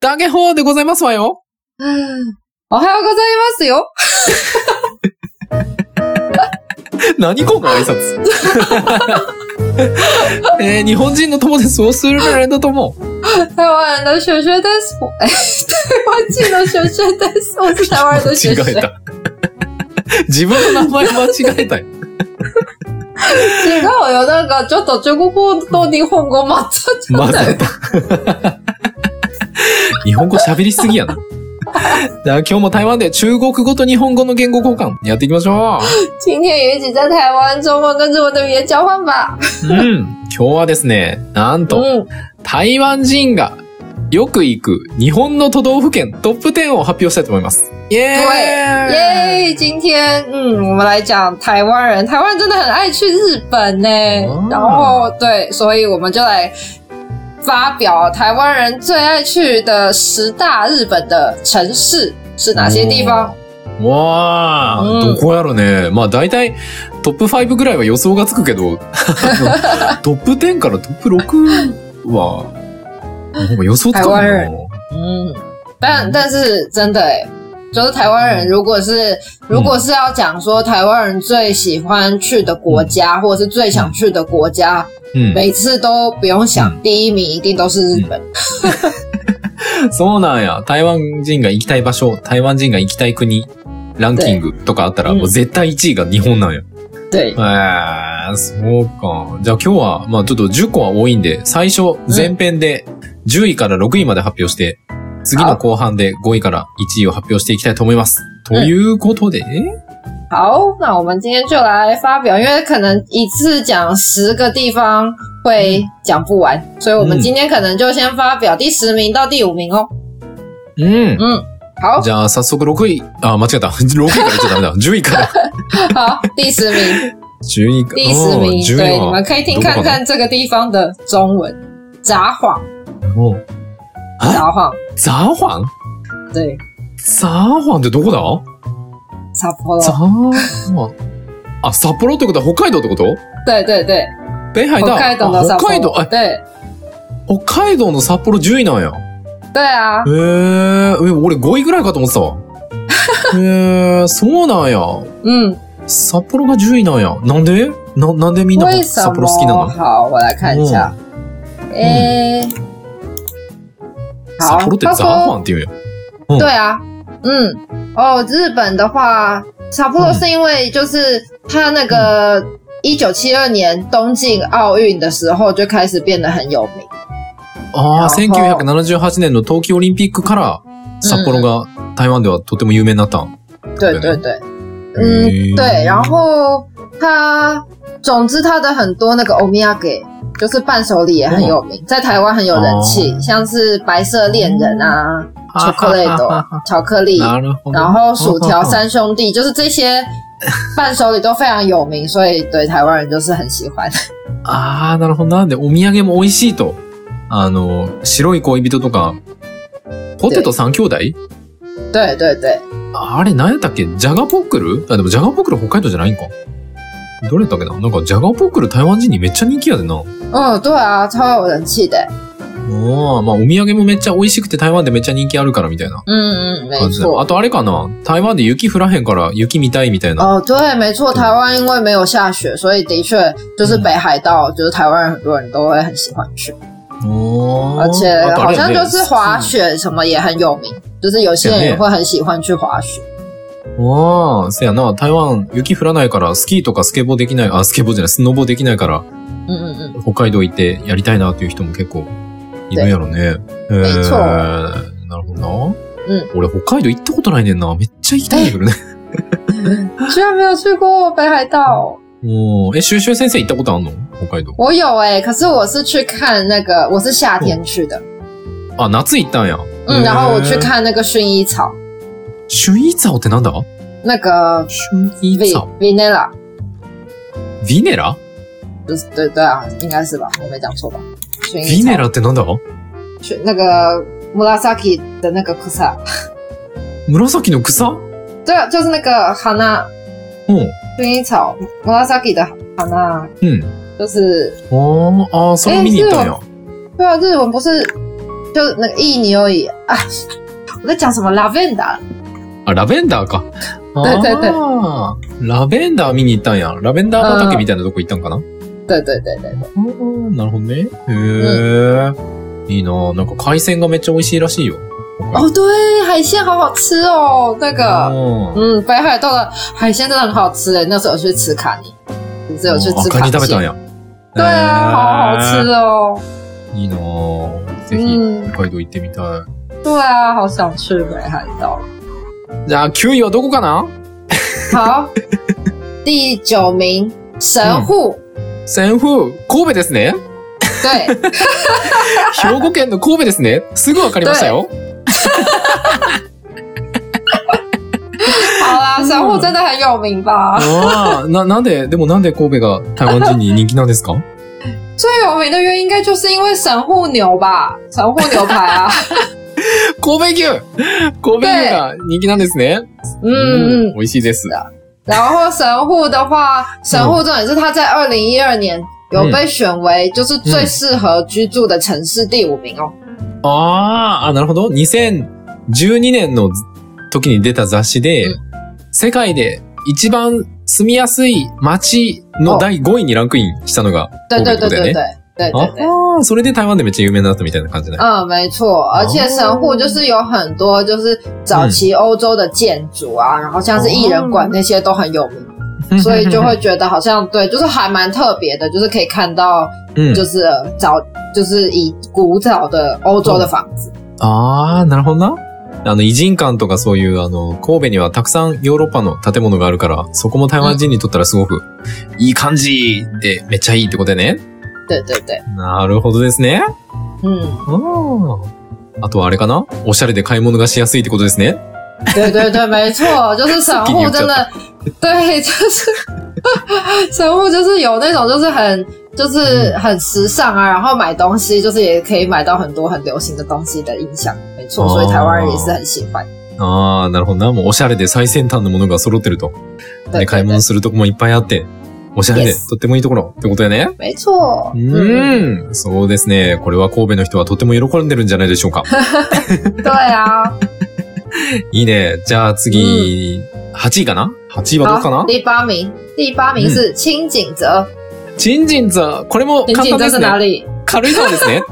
ダゲホーでございますわよ。おはようございますよ。何この挨拶。えー日本人の友です。我是日本人的友。台湾人的学学です。台湾人の学学です。我是台湾人的学学。間違えた。自分の名前間違えたよ。違うよ。なんか、ちょっと中国語と日本語混ざっちゃったよ。ざった。日本語喋りすぎやな。じゃあ今日も台湾で中国語と日本語の言語交換やっていきましょう今天也一起在台湾中文跟日文的语言交换吧。う。ん。今日はですね、なんと、台湾人がよく行く日本の都道府県トップ10を発表したいと思います。イエーイ耶！今天，嗯，我们来讲台湾人。台湾人真的很爱去日本呢。然后，对，所以我们就来发表台湾人最爱去的十大日本的城市是哪些地方？わー、うんどこやろね。まあ大体トップ5ぐらいは予想がつくけど、トップ10からトップ6は、予想つかないな。嗯，但但是真的哎，就是台湾人，如果是如果是要讲说台湾人最喜欢去的国家，或者是最想去的国家，うん。每次都不用想，嗯第一名一定都是日本。そうなんや。台湾人が行きたい場所、台湾人が行きたい国、ランキングとかあったら、うんもう絶対1位が日本なんや。对，えー、そうか。じゃあ今日は、まあちょっと10個は多いんで、最初前編で10位から6位まで発表して、次の後半で5位から1位を発表していきたいと思います。ということで、好，那我们今天就来发表，因为可能一次讲十个地方会讲不完，所以我们嗯今天可能就先发表第十名到第五名哦。うん。嗯，好，じゃあ早速6位、あ、間違えた。6位から言っちゃダメだ。10位から。好，第十名，10位から。第十名，うん10对，位は你们可以听看看这个地方的中文，札幌，う札幌，ザーファン对，ザーファンってどこだ？札幌。ザ，ーファン。あ、札幌ってことは北海道ってこと？对对对，北海道？北海道的札あ北海道？对。北海道の札幌10位なんや。对啊。へ、え、え、俺5位ぐらいかと思ってたわ。へえ、そうなんや。嗯，札幌が10位なんや。なんで？な、なんでみんな札幌好きな么？の？好，我来看一下，诶，好札幌って他ザーフ说ァンって言うんや。嗯对啊，嗯，哦，日本的话，札幌是因为就是它那个一九七二年东京奥运的时候就开始变得很有名。ああ、然後1978年の冬季オリンピックから、札幌が台湾ではとても有名になったん。对对对，嗯，嗯对，然后它，总之它的很多那个 omiyage 就是伴手礼也很有名，在台湾很有人气，哦像是白色恋人啊、巧克力的巧克力。然后薯条三兄弟，就是这些伴手礼都非常有名，所以对台湾人就是很喜欢。ああ、なるほどな。で、お土産も美味しいと。あの、白い恋人とか、ポテト三兄弟？对对对，あれ、何やったっけ？ジャガポックル？あ、でもジャガポックル北海道じゃないんか。どれやっけな？なんかジャガポックル台湾人にめっちゃ人気やでな。嗯，对啊，超有人气的。ああ、まあお土産もめっちゃ美味しくて台湾でめっちゃ人気あるからみたいな嗯嗯，没感じだ。あ错。とあれかな？台湾で雪降らへんから雪見たいみたいな。哦，对，没错，台湾因为没有下雪，所以的确就是北海道，就是台湾人很多人都会很喜欢去，おー而且あとあ好れやね像就是滑雪什么也很有名，就是有些人也会很喜欢去滑雪。ああ、せやな。台湾雪降らないからスキーとかスケボーできない、あ、スケボーじゃない、スノボーできないから嗯嗯嗯，北海道行ってやりたいなっていう人も結構いるんやろね。え没錯なるほどな。うん俺北海道行ったことないねんな。めっちゃ行きたいんだけどね。居然没有去过北海道。おーえ、シュウシュウ先生行ったことあんの？北海道。我有哎、可是我是去看那个，我是夏天去的，あ、夏行ったんや。嗯，然后我去。看那个薰衣草，薰衣草ってなんだ？那个薰衣 V 草。Vanilla，ヴィネラ就是对对啊，应该是吧，我没讲错吧？薰ヴィネラってなんだ？去那个 Murasaki 的那个草，紫の草？对啊，就是那个うん。薰衣草，Murasaki 的うん。就是あーあー、それ見に行ったんや。对啊，日文不是就那个いい匂い我在讲什么 lavender？あ、ラベンダーか。对对对あーラベンダー見に行ったんや。ラベンダー畑みたいなとこ行ったんかな？对对对对对，うんなるほどね。へえ、いいななんか海鮮がめっちゃ美味しいらしいよ。哦，对，海鲜好好吃哦，那个，うん嗯，北海道的海鲜真的很好吃诶，那时候有去吃卡尼，就是有去吃あカニ食べたんや。对啊，好好吃哦，いいなぁ。ぜひ、嗯，北海道行ってみたい。对啊，好想去北海道。じゃあ、9位はどこかな？好，第九名。神户，仙風、神戸ですね。对，兵庫県の神戸ですね。すぐわかりましたよ。好啦，神户真的很有名吧？ああ、な、なんで、でもなんで神戸が台湾人に人気なんですか？最有名的原因应该就是因为神户牛吧，神户牛排啊，神戸牛神戸牛が人気なんですね。嗯嗯。美味しいです。然后神户的话，神户重点是它在二零一二年有被选为就是最适合居住的城市第五名哦。ああ、あ、なるほど。2012年の時に出た雑誌で、うん世界で一番住みやすい街の第5位にランクインしたのが对神戸ってことだよ对对对ね。对对对对。ああ、それで台湾でめっちゃ有名になったみたいな感じね。嗯，没错，而且神户就是有很多就是早期欧洲的建筑啊，然后像是艺人馆那些都很有名，所以就会觉得好像对，就是还蛮特别的，就是可以看到 うん就是呃早就是以古早的欧洲的房子。ああ、なるほどな。あの、偉人館とかそういう、あの、神戸にはたくさんヨーロッパの建物があるから、そこも台湾人にとったらすごくいい感じでめっちゃいいってことでね。对对对，なるほどですね。嗯，ああ。あとはあれかな？おしゃれで買い物がしやすいってことですね。对对对，没错，就是神户真的，对，就是 神户就是有那种就是很就是很时尚啊，然后买东西就是也可以买到很多很流行的东西的印象，没错，所以台湾人也是很喜欢。ああ、なるほどな。もうおしゃれで最先端のものが揃ってると。对で、買い物するとこもいっぱいあって、おしゃれでとってもいいところってことやね。没错，うん。そうですね。これは神戸の人はとても喜んでるんじゃないでしょうか。对啊，いいね。じゃあ次、8位かな ?8 位はどこか好，な第八名，第八名是清景泽，チンジンザ。これも清景泽簡単ですね。軽井沢ですね。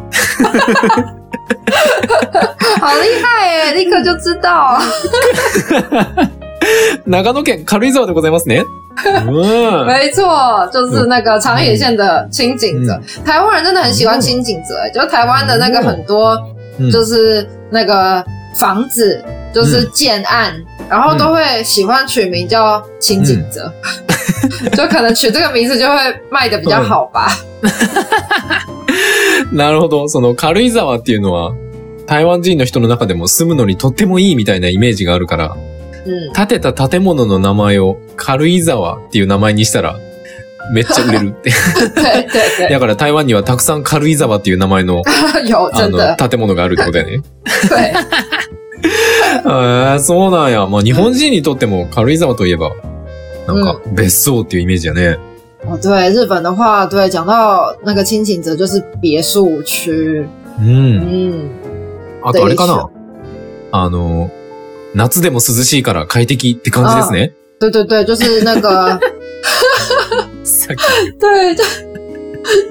好厉害耶，立刻 就知道。長野県軽井沢でございますね。うん。没错，就是那个长野县的清景泽。台湾人真的很喜欢清景泽，就台湾的那个很多うん就是那个房子，就是建案，然后都会喜欢取名叫清景泽，就可能取这个名字就会卖的比较好吧。なるほど。その軽井沢っていうのは、台湾人の人の中でも住むのにとってもいいみたいなイメージがあるから、嗯，建てた建物の名前を軽井沢っていう名前にしたら、めっちゃ売れるって。だから台湾にはたくさん軽井沢っていう名前の、あの、建物があるってことだよね。对，ああ、そうなんや。まあ日本人にとっても軽井沢といえば、なんか別荘っていうイメージやね。哦对，日本的话，对，讲到那个清景泽就是别墅区，うん。嗯，あとあれかな？あの、夏でも涼しいから快適って感じですね。对对对，就是那个。さっき。对，就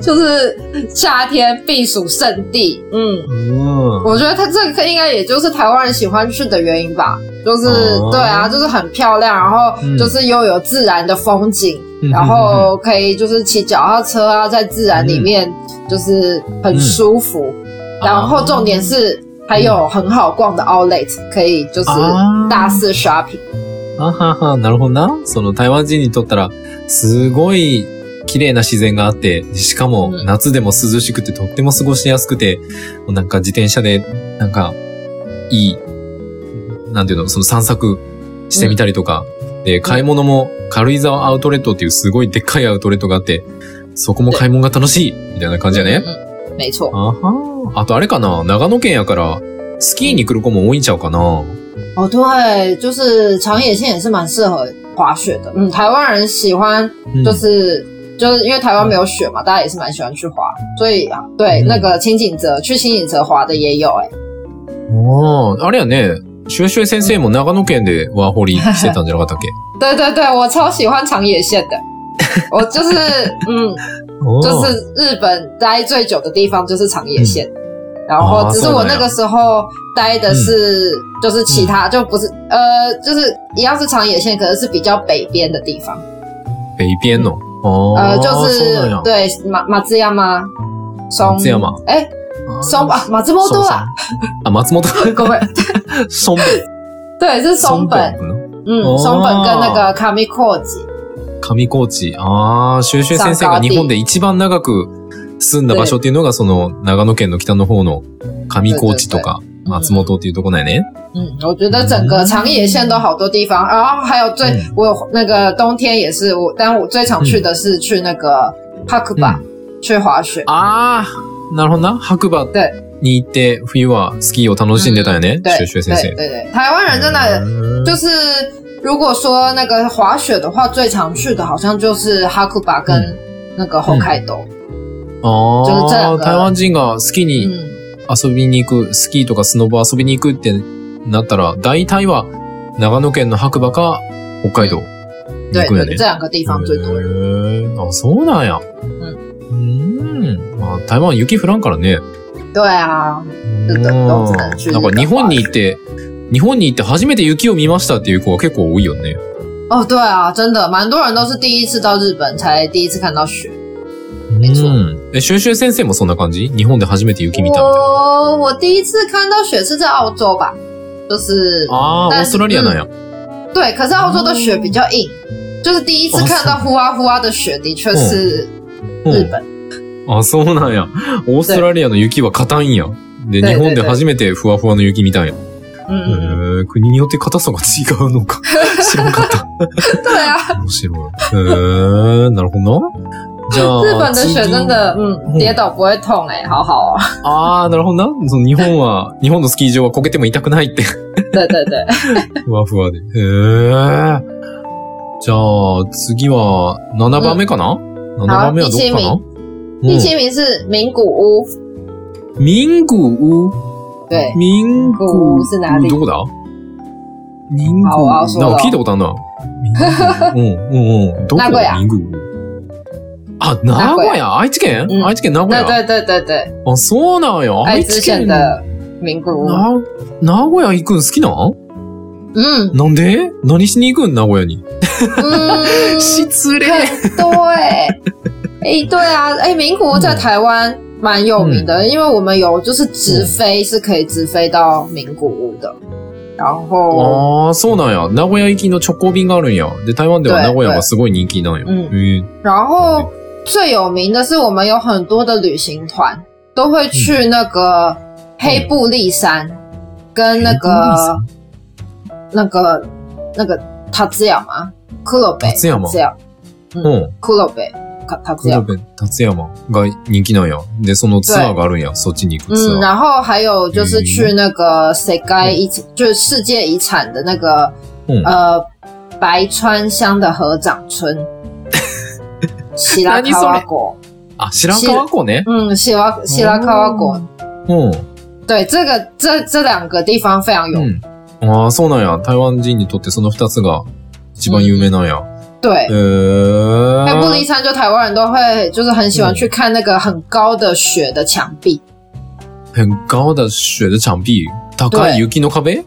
就是夏天避暑胜地。嗯，うん。我觉得它这个应该也就是台湾人喜欢去的原因吧。就是、哦对啊，就是很漂亮，然后嗯就是又有自然的风景，然后可以就是骑脚踏车啊，在自然里面就是很舒服。然后重点是还有很好逛的 outlet，可以就是啊大肆 shopping。あはは、なるほどな。その台湾人にとったら、すごい綺麗な自然があって、しかもうん夏でも涼しくてとっても過ごしやすくて、なんか自転車で、なんか、いい、なんていうの、その散策してみたりとか、で、買い物も軽井沢アウトレットっていうすごいでっかいアウトレットがあって、そこも買い物が楽しいみたいな感じやね。嗯，嗯没错。あはあとあれかな長野県やから、スキーに来る子も多いんちゃうかな。哦，对，就是长野县也是蛮适合滑雪的。嗯，台湾人喜欢うん就是、就是因为台湾没有雪嘛，大家也是蛮喜欢去滑，所以对、嗯。那个清景泽去清景泽滑的也有哎、哦，あれやね、シュエシュエ先生も長野県でワーホリしてたんじゃなかったっけ？对对对，我超喜欢长野县的。我就是 嗯，就哦是日本待最久的地方就是长野县，然后哦只是我那个时候待的是、就是其他、就不是呃就是一样是长野县，可是是比较北边的地方，北边の。哦，呃就そう是なんや对马马自亚吗？松松山哎松啊马自摩多啦，あ、松本。各位松本。对是松本，の嗯哦松本跟那个卡米阔吉， 上高地。ああ、シュエシュエ先生が日本で一番長く住んだ場所っていうのが、その、長野県の北の方の上高地とか、松本っていうところだよね。嗯，我觉得整个长野县都好多地方，然后还有最、嗯。我有那个冬天也是我，但我最常去的是去那个哈克巴、去滑雪。ああ、なるほどな。白馬对。に行って、冬はスキーを楽しんでたよね、对。シュエシュエ先生。对对对，台湾人真的うん就是，如果说那个滑雪的话，最常去的好像就是哈库巴跟那个后开斗。就是这ああ、两个。台湾人がスキーに嗯，遊びに行く、スキーとかスノボ遊びに行くってなったら、大体は長野県の白馬か北海道行くんやね。对，这。两个地方最多人。あ、そうなんや。うん。まあ、台湾雪降らんからね。对啊，なんか日本に行って、日本に行って初めて雪を見ましたっていう子が結構多いよね。哦，对啊，真的蛮多人都是第一次到日本才第一次看到雪。没错うん。え、シュエシュエ先生もそんな感じ？日本で初めて雪見たみたいな。我我第一次看到雪是在澳洲吧，就是ああ、オ但是ーストラリアなんや。对，可是澳洲的雪比较硬，就是第一次看到呼啊呼啊的雪，的确是日本。あ、そうなんや。オーストラリアの雪は硬いんや。で、对日本で初めてふわふわの雪見たんや。国によって硬さが違うのか。知らんかった。对啊，面白い。なるほどな。じゃあ、日本的雪真的，嗯，嗯跌倒不会痛哎、好好哦。ああ、なるほどな。その日本は、日本のスキー場はこけても痛くないって、对对对，ふわふわで。へえ。じゃあ、次は、7番目かな、?7 番目はどこかな？第七名是名古屋，民古屋？对，民古是哪里？どこだ民好古屋。な聞いたことあるな。民古屋うん、うん、うん。どこ名古屋民古屋。あ、名古屋愛知県？うん愛知県名古对屋对对对对，あ、そうなんや。爱知愛知県。县的名古屋，な、名古屋行くん好きなん。嗯なんで？何しに行くん名古屋に？嗯，失礼。对，哎，对啊，哎，名古屋在台湾？蛮有名的，因为我们有就是直飞是可以直飞到名古屋的，然后ああ、そうなんや。名古屋行きの直行便があるんや。で、台湾では对名古屋がすごい人気なんや。嗯へえ然后最有名的是我们有很多的旅行团都会去那个黑布利山跟那个那个那个塔兹亚吗？库洛贝，達山塔兹亚，うん。库洛贝， 塔塔兹亚。黒部達山が人気なんや。で、そのツアーがあるんや。そっちに行くツ嗯，アー。然后还有就是去那个世界遗，就是世界遗产的那个うん。呃白川乡的合掌村，白川湖ね？嗯，西拉西拉卡瓦国，うん。对，这个这这两个地方非常有名。うん。ああ、そうなんや。台湾人にとってその二つが一番有名なんや。对へ，え。黑布利山就台湾人都会就是很喜欢去看那个很高的雪的墙壁。很高的雪的墙壁。高い雪の壁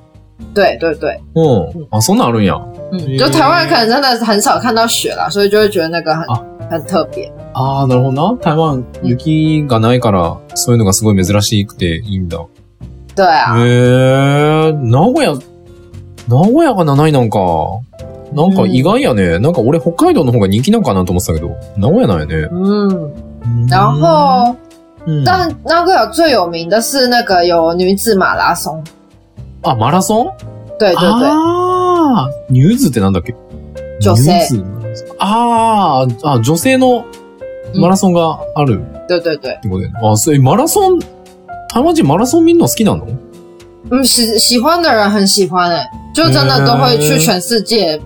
对对对，うん。あ、そんなるんや。嗯，就台湾人可能真的很少看到雪啦，所以就会觉得那个很啊很特別。ああ、なるほどな。台湾、雪がないから、そういうのがすごい珍しくていいんだ。对啊，へえ、名古屋、名古屋が7位なんか。なんか意外やね。なんか俺北海道の方が人気なんかなと思ってたけど、名古屋なんやね。嗯，然后うん、但那个最有名的是那个有女子马拉松，あ、マラソン？对对对，ああ、ニューズってなんだっけ？女性。ニューズ。あー。あ、女性のマラソンがある。对对对，ってことで、あ、それマラソン、台湾人マラソン見るの好きなの？嗯，喜喜欢的人很喜欢哎、就真的都会去全世界，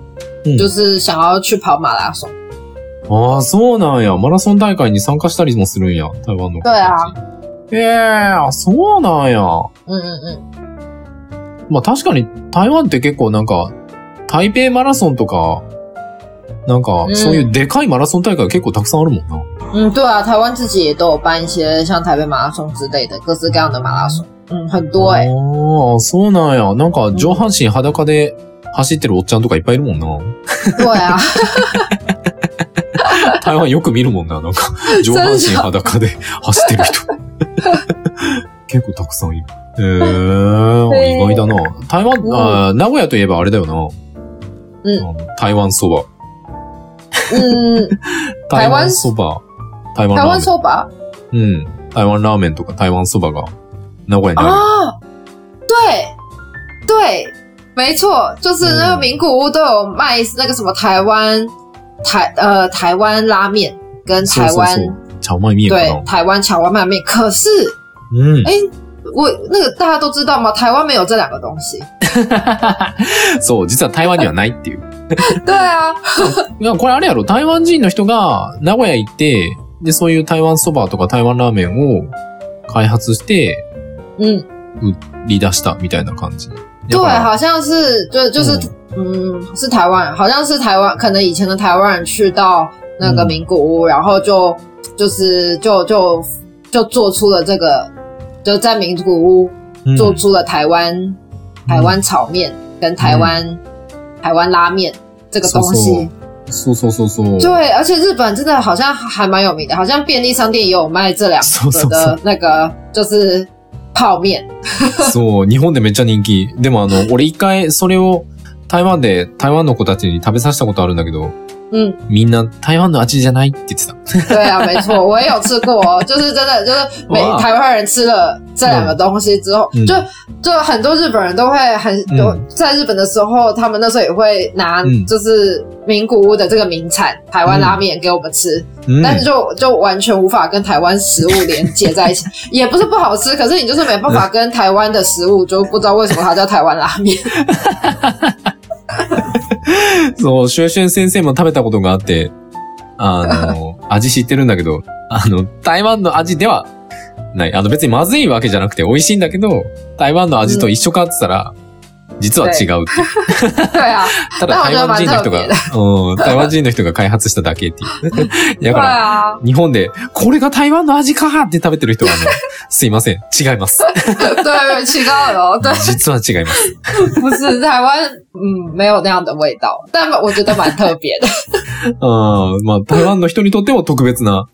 うん就是想要去跑马拉松。ああ、そうなんや。マラソン大会に参加したりもするんや。台湾の。对啊。ええそうなんや。嗯嗯嗯，まあ確かに台湾って結構なんか、台北マラソンとか、なんかうんそういうでかいマラソン大会結構たくさんあるもんな。嗯，对啊，台湾自己也都有办一些像台北马拉松之类的各式各样的马拉松，嗯，很多哎、ああ、そうなんや。なんか上半身裸で走ってるおっちゃんとかいっぱいいるもんな。对啊，台湾よく見るもんな。なんか上半身裸で走ってる人。結構たくさんいる。へえ、意外だな。台湾、うんあー名古屋といえばあれだよな。うん台湾そば。嗯，台 湾台湾そば。台湾台湾ラーメン。说吧，うん。台湾ラーメンとか台湾そばが名古屋にある。啊，对对，没错，就是那个名古屋都有卖那个什么台湾台呃台湾拉面跟台湾そうそうそう茶碗面对。台湾荞麦面，可是うん。哎我那个大家都知道吗？台湾没有这两个东西。そう、実は台湾にはないっていう。对啊，いや、これあれやろ、台湾人の人が名古屋行って、で、そういう台湾そばとか台湾ラーメンを開発して、嗯，売り出したみたいな感じ。对，だから好像是就就是嗯是台湾，好像是台湾，可能以前的台湾人去到那个嗯名古屋，然后就就是就就就做出了这个，就在名古屋うん做出了台湾、台湾炒面跟台湾、台湾拉面这个东西。そうそうそうそう。对，而且日本真的好像还蛮有名的，好像便利商店也有卖这两そうそうそう个的那个，就是 泡面。そう、日本でめっちゃ人気。でもあの、俺一回それを台湾で台湾の子たちに食べさせたことあるんだけど、嗯，みんな台湾の味じゃないって言ってた。对啊，没错，我也有吃过哦，就是真的，就是每哇台湾人吃了这两个东西之后，嗯就就很多日本人都会很嗯有在日本的时候，他们那时候也会拿嗯就是名古屋的这个名产台湾拉面给我们吃，うん但是就就完全无法跟台湾食物连接在一起，也不是不好吃，可是你就是没办法跟台湾的食物，就不知道为什么它叫台湾拉面。 そう、シュエシュン先生も食べたことがあって、あの、味知ってるんだけど、あの、台湾の味ではない。あの、別にまずいわけじゃなくて美味しいんだけど、台湾の味と一緒かって言ったら、実は違うっていう。ただ台湾人の人がうん、台湾人の人が開発しただけっていう。だ对から、啊，日本で、これが台湾の味かって食べてる人はね、すいません。違います。对，奇高了，对。実は違います。不是台湾，嗯，没有那样的味道，但我觉得蛮特别的。あーまあ、台湾の人にとっても特別な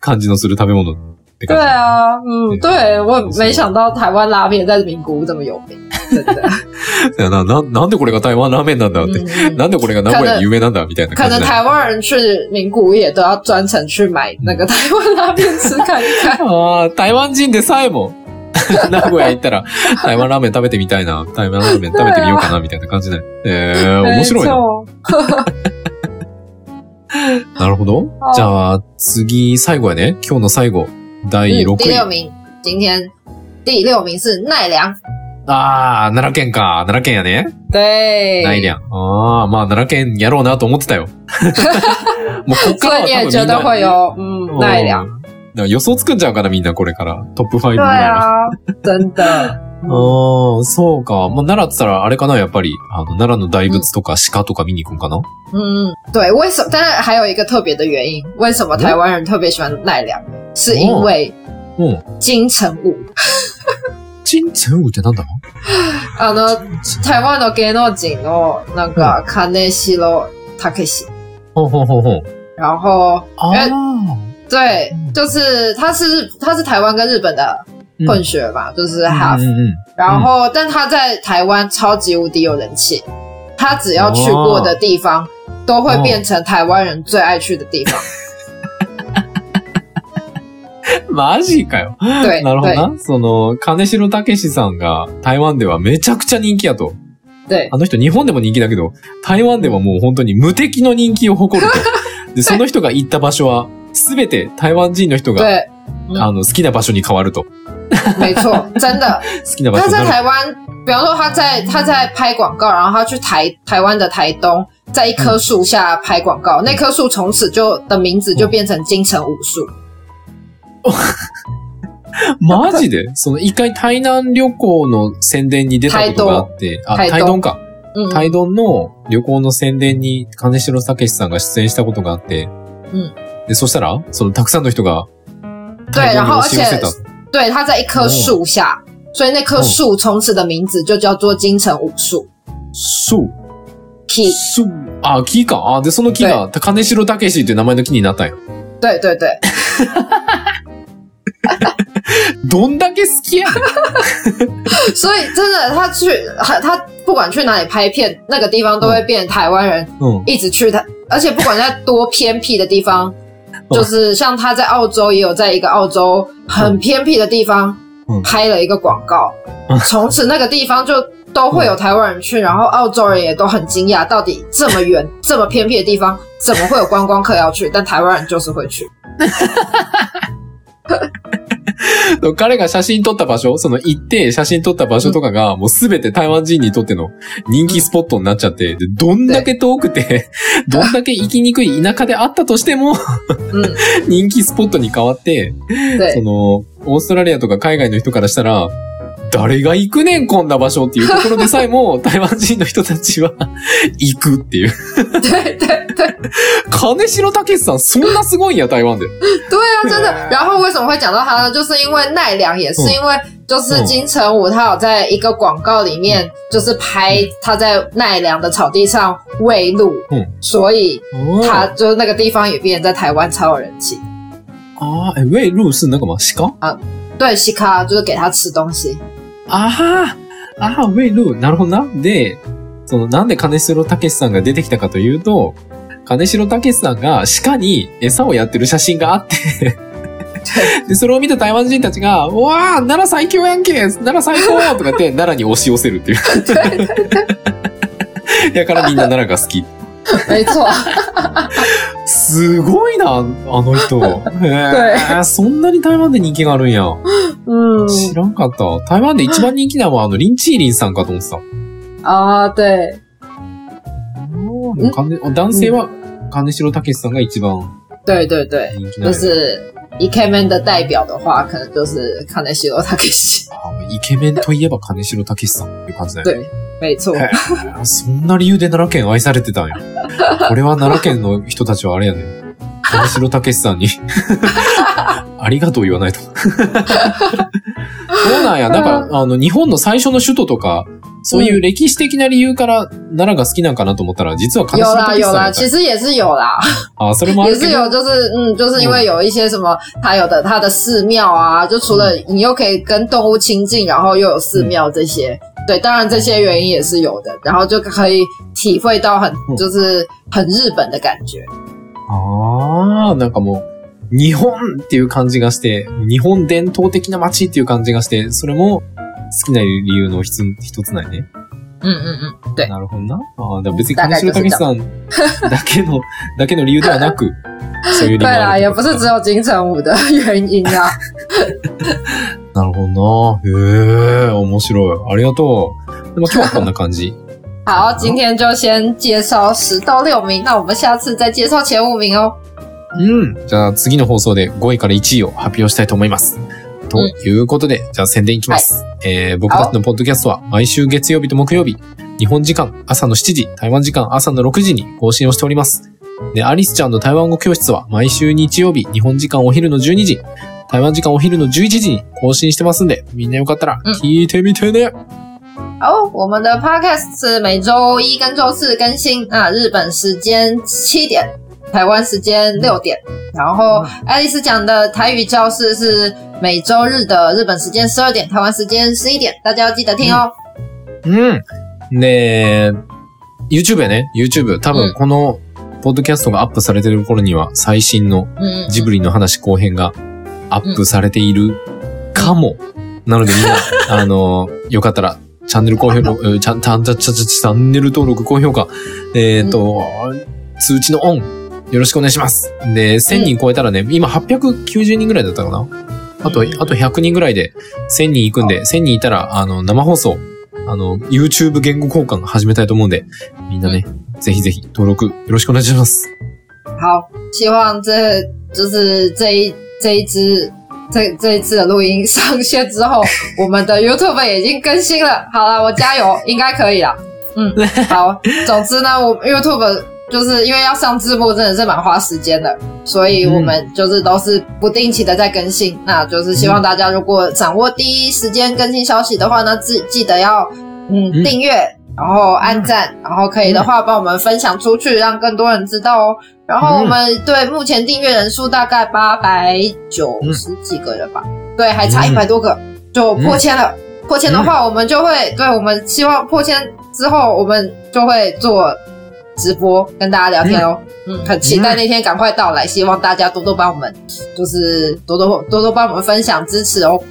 感じのする食べ物って对感じ。啊，嗯，对我没想到台湾拉面在名古屋这么有名，真的。いやな、な、なんでこれが台湾ラーメンなんだって。嗯なんでこれが名古屋で有名なんだみたいな可感じだよ。能台湾人去名古屋也都要专程去买那个台湾拉面吃看一看。ああ、台湾人でさえも、名古屋行ったら、台湾ラーメン食べてみたいな、台湾ラーメン食べてみようかな、みたいな感じで。えー、面白いな。没错なるほど。じゃあ、次、最後やね。今日の最後。第6嗯第六位。名，今天第六名是奈良。ああ、奈良県か。奈良県やね。对，奈良。ああ、まあ奈良県やろうなと思ってたよ。もうこっからは多分みん你也觉得な会有嗯奈良？うんだから予想つくんちゃうかな、みんなこれから。トップ5ぐ对らいは。啊，真的。ああ、そうか。まあ、奈良って言ったら、あれかな、やっぱり、あの、奈良の大仏とか鹿とか見に行くんかな、嗯，对，为什么？但是还有一个特别的原因，为什么台湾人特别喜欢奈良？是因为うん。金城武。金城武ってなんだあの、台湾の芸能人の、なんか、金城武史。ほうほうほうほう。然后，あえあ。对，就是他是日他是台湾跟日本的混血嘛，就是 half、うんうん然后，但他在台湾超级无敌有人气，他只要去过的地方，都会变成台湾人最爱去的地方。うん マジかよ。なるほどな。その、金城武史さんが台湾ではめちゃくちゃ人気やと。对あの人日本でも人気だけど、台湾ではもう本当に無敵の人気を誇ると。で、その人が行った場所は、すべて台湾人の人が、あの、好きな場所に変わると。没错，真的。好きな場他在。台湾，比方说他在他在拍广告，然后他去台台湾的台东，在一棵树下拍广告，那棵树从此就的名字就变成金城武树。マジで？その一回台南旅行の宣伝に出たことがあって、あ、台東か。嗯，台東の旅行の宣伝に金城武さんが出演したことがあって、うんで、そしたら、そのたくさんの人が、对台東に押し寄せた。对，它在一棵树下，所以那棵树从此的名字就叫做金城武树。そう。Key，そう。あ、木か。あ、で、その木が、金城武っていう名前の木になったんや。对对对，どんだけ好きやねん。所以真的他去他他不管去哪里拍片，那个地方都会变成台湾人うん。一直去的，而且不管在多偏僻的地方，就是像他在澳洲也有在一个澳洲很偏僻的地方嗯拍了一个广告嗯，从此那个地方就都会有台湾人去，然后澳洲人也都很惊讶，到底这么远、这么偏僻的地方，怎么会有观光客要去？但台湾人就是会去。 彼が写真撮った場所、その行って写真撮った場所とかが、もうすべて台湾人にとっての人気スポットになっちゃって、でどんだけ遠くて、どんだけ行きにくい田舎であったとしても、嗯，人気スポットに変わって、そ对の、オーストラリアとか海外の人からしたら、誰が行くねん、こんな場所っていうところでさえも、台湾人の人たちは 行くっていう。金城武さん、そんなすごいんや、台湾で。对啊，真的。然后为什么会讲到他呢？就是因为奈良也是因为就是金城武他有在一个广告里面就是拍他在奈良的草地上喂鹿，嗯。所以他就是那个地方也变成在台湾超有人气。あー、え、ウェイルー是那个吗？鹿？对，西卡就是给他吃东西。ああ、ああ、ウェイルー、なるほどな。で、その、なんで金城武さんが出てきたかというと、金城武さんが鹿に餌をやってる写真があって、で、それを見た台湾人たちが、うわあ、奈良最強やんけ奈良最高とかって、奈良に押し寄せるっていう。だからみんな奈良が好き。没错，すごいな、あの人。へえ、そんなに台湾で人気があるんや。嗯知らんかった。台湾で一番人気なのは、あの、リンチーリンさんかと思ってた。啊，对うん金男性は金城武さんが一番对对对，就是 e k m a n 的代表的话，可能就是卡内西罗塔克西。あイケメンといえば金城武さんっていう感じだよね。对，没错。そんな理由で奈良県愛されてたんや。これは奈良県の人たちはあれやね。金城武さんにありがとう言わないと。そうなんや。なんか、あの、日本の最初の首都とか、そういう歴史的な理由から奈良が好きなんかなと思ったら、実は金有城武啦有啦，其实也是有啦。あ、それもあるけど。也是有，就是嗯，就是因为有一些什么，它有的它的寺庙啊，就除了你又可以跟动物亲近，然后又有寺庙这些，对，当然这些原因也是有的，然后就可以体会到很就是很日本的感觉。ああ、なんかもう、日本っていう感じがして、日本伝統的な街っていう感じがして、それも好きな理由の一つ一つないね。嗯嗯嗯，对なるほどな。ああ、でも別に金城武さん だけの、だけの理由ではなく、そういう理由对啦，がある也不是只有金城武的原因啊。なるほどな。へえ、面白い。ありがとう。でも今日はこんな感じ。好，今天就先介绍十到六名，那我们下次再介绍前五名哦。うん。じゃあ次の放送で5位から1位を発表したいと思います。ということで、じゃあ宣伝いきます。えー僕たちのポッドキャストは毎週月曜日と木曜日、日本時間朝の7時、台湾時間朝の6時に更新をしております。で、アリスちゃんの台湾語教室は毎週日曜日、日本時間お昼の12時、台湾時間お昼の11時に更新してますんで、みんなよかったら聞いてみてね。好，我们的 podcast 是每周一跟周四更新，那日本时间七点，台湾时间六点。然后爱丽丝讲的台语教室是每周日的日本时间十二点，台湾时间十一点，大家要记得听哦。うん。で、YouTube やね。YouTube。多分この、ポッドキャストがアップされてる頃には、最新の嗯，ジブリの話後編がアップされているかも。なのでみんな、あの、よかったら、チャンネル高評価、えちゃん、ちゃん、ちゃん、ちゃん、チャンネル登録、高評価、えっ、と、通知のオン、よろしくお願いします。で、1000人超えたらね、今890人ぐらいだったかなあと、うんあと100人ぐらいで1000人行くんで、1000人いたら、あの、生放送、あの、YouTube 言語交換始めたいと思うんで、みんなね、ぜひぜひ登録よろしくお願いします。好，希望这就是这一这一支这这一次的录音上线之后，我们的 YouTube 已经更新了。好了，我加油，应该可以了。嗯，好。总之呢，我 YouTube 就是因为要上字幕，真的是蛮花时间的，所以我们就是都是不定期的在更新。那就是希望大家如果掌握第一时间更新消息的话，那记记得要嗯订阅，然后按赞，然后可以的话帮我们分享出去，让更多人知道哦。然后我们对目前订阅人数大概八百九十几个人吧，对，还差一百多个就破千了。破千的话，我们就会对我们希望破千之后，我们就会做直播跟大家聊天哦。嗯，很期待那天赶快到来，希望大家多多帮我们，就是多多多多帮我们分享支持哦。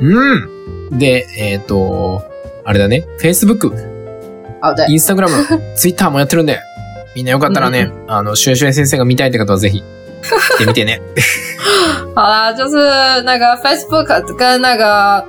嗯，でえっとあれだね、Facebook、好的，Instagram、Twitter もやってるんで。みんなよかったらね、あの、シュエシュエ先生が見たいって方はぜひ、来てみてね。好啦，就是那个 Facebook 跟那个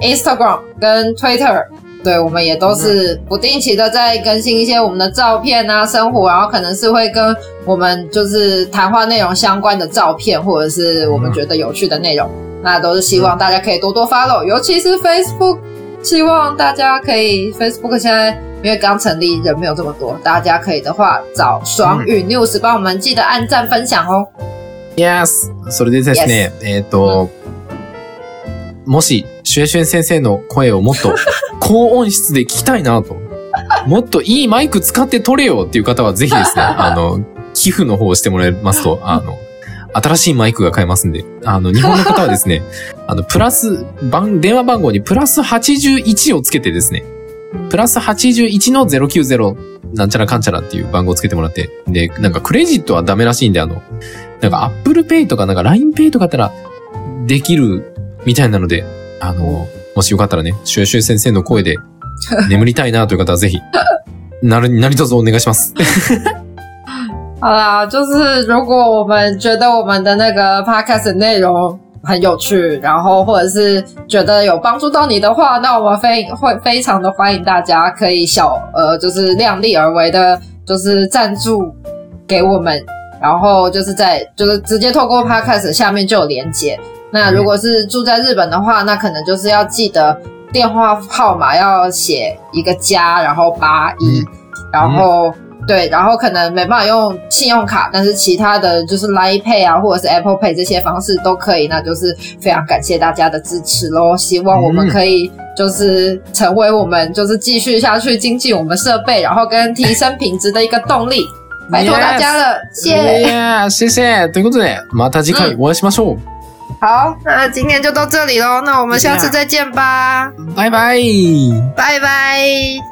Instagram 跟 Twitter，对我们也都是不定期的在更新一些我们的照片啊、生活，然后可能是会跟我们就是谈话内容相关的照片，或者是我们觉得有趣的内容，那都是希望大家可以多多 follow，尤其是 Facebook，希望大家可以 Facebook 现在。因为刚成立，人没有这么多，大家可以的话找爽语 news 帮我们记得按赞分享哦。Yes，それでですね、えっと、もし、 シュエシュエ先生の声をもっと 高音質で聞きたいなと、もっといいマイク使って撮れよっていう方はぜひですね、あの、寄付の方をしてもらいますと、あの、新しいマイクが買えますんで、あの、日本の方はですね、あの、プラス、番、電話番号にプラス81をつけてですね、プラス81の090なんちゃらかんちゃらっていう番号をつけてもらって、で、なんかクレジットはダメらしいんで、あの、なんか Apple Pay とかなんか LINE Pay とかだったらできるみたいなので、あの、もしよかったらね、シュエシュエ先生の声で 眠りたいなという方はぜひ、なる、なりとぞお願いします。好啦，就是如果我们觉得我们的那个 podcast 内容很有趣，然后或者是觉得有帮助到你的话，那我们非会非常的欢迎大家可以小呃，就是量力而为的，就是赞助给我们，然后就是在就是直接透过 Podcast 下面就有连接。那如果是住在日本的话，那可能就是要记得电话号码要写一个加，然后八一，然后。对，然后可能没办法用信用卡，但是其他的就是 Line Pay 啊，或者是 Apple Pay 这些方式都可以。那就是非常感谢大家的支持喽！希望我们可以就是成为我们就是继续下去精进我们设备，然后跟提升品质的一个动力。拜托大家了，谢谢，谢谢。ということで、また次回お会いしましょう。 好，那今天就到这里喽，那我们下次再见吧。拜拜，拜拜。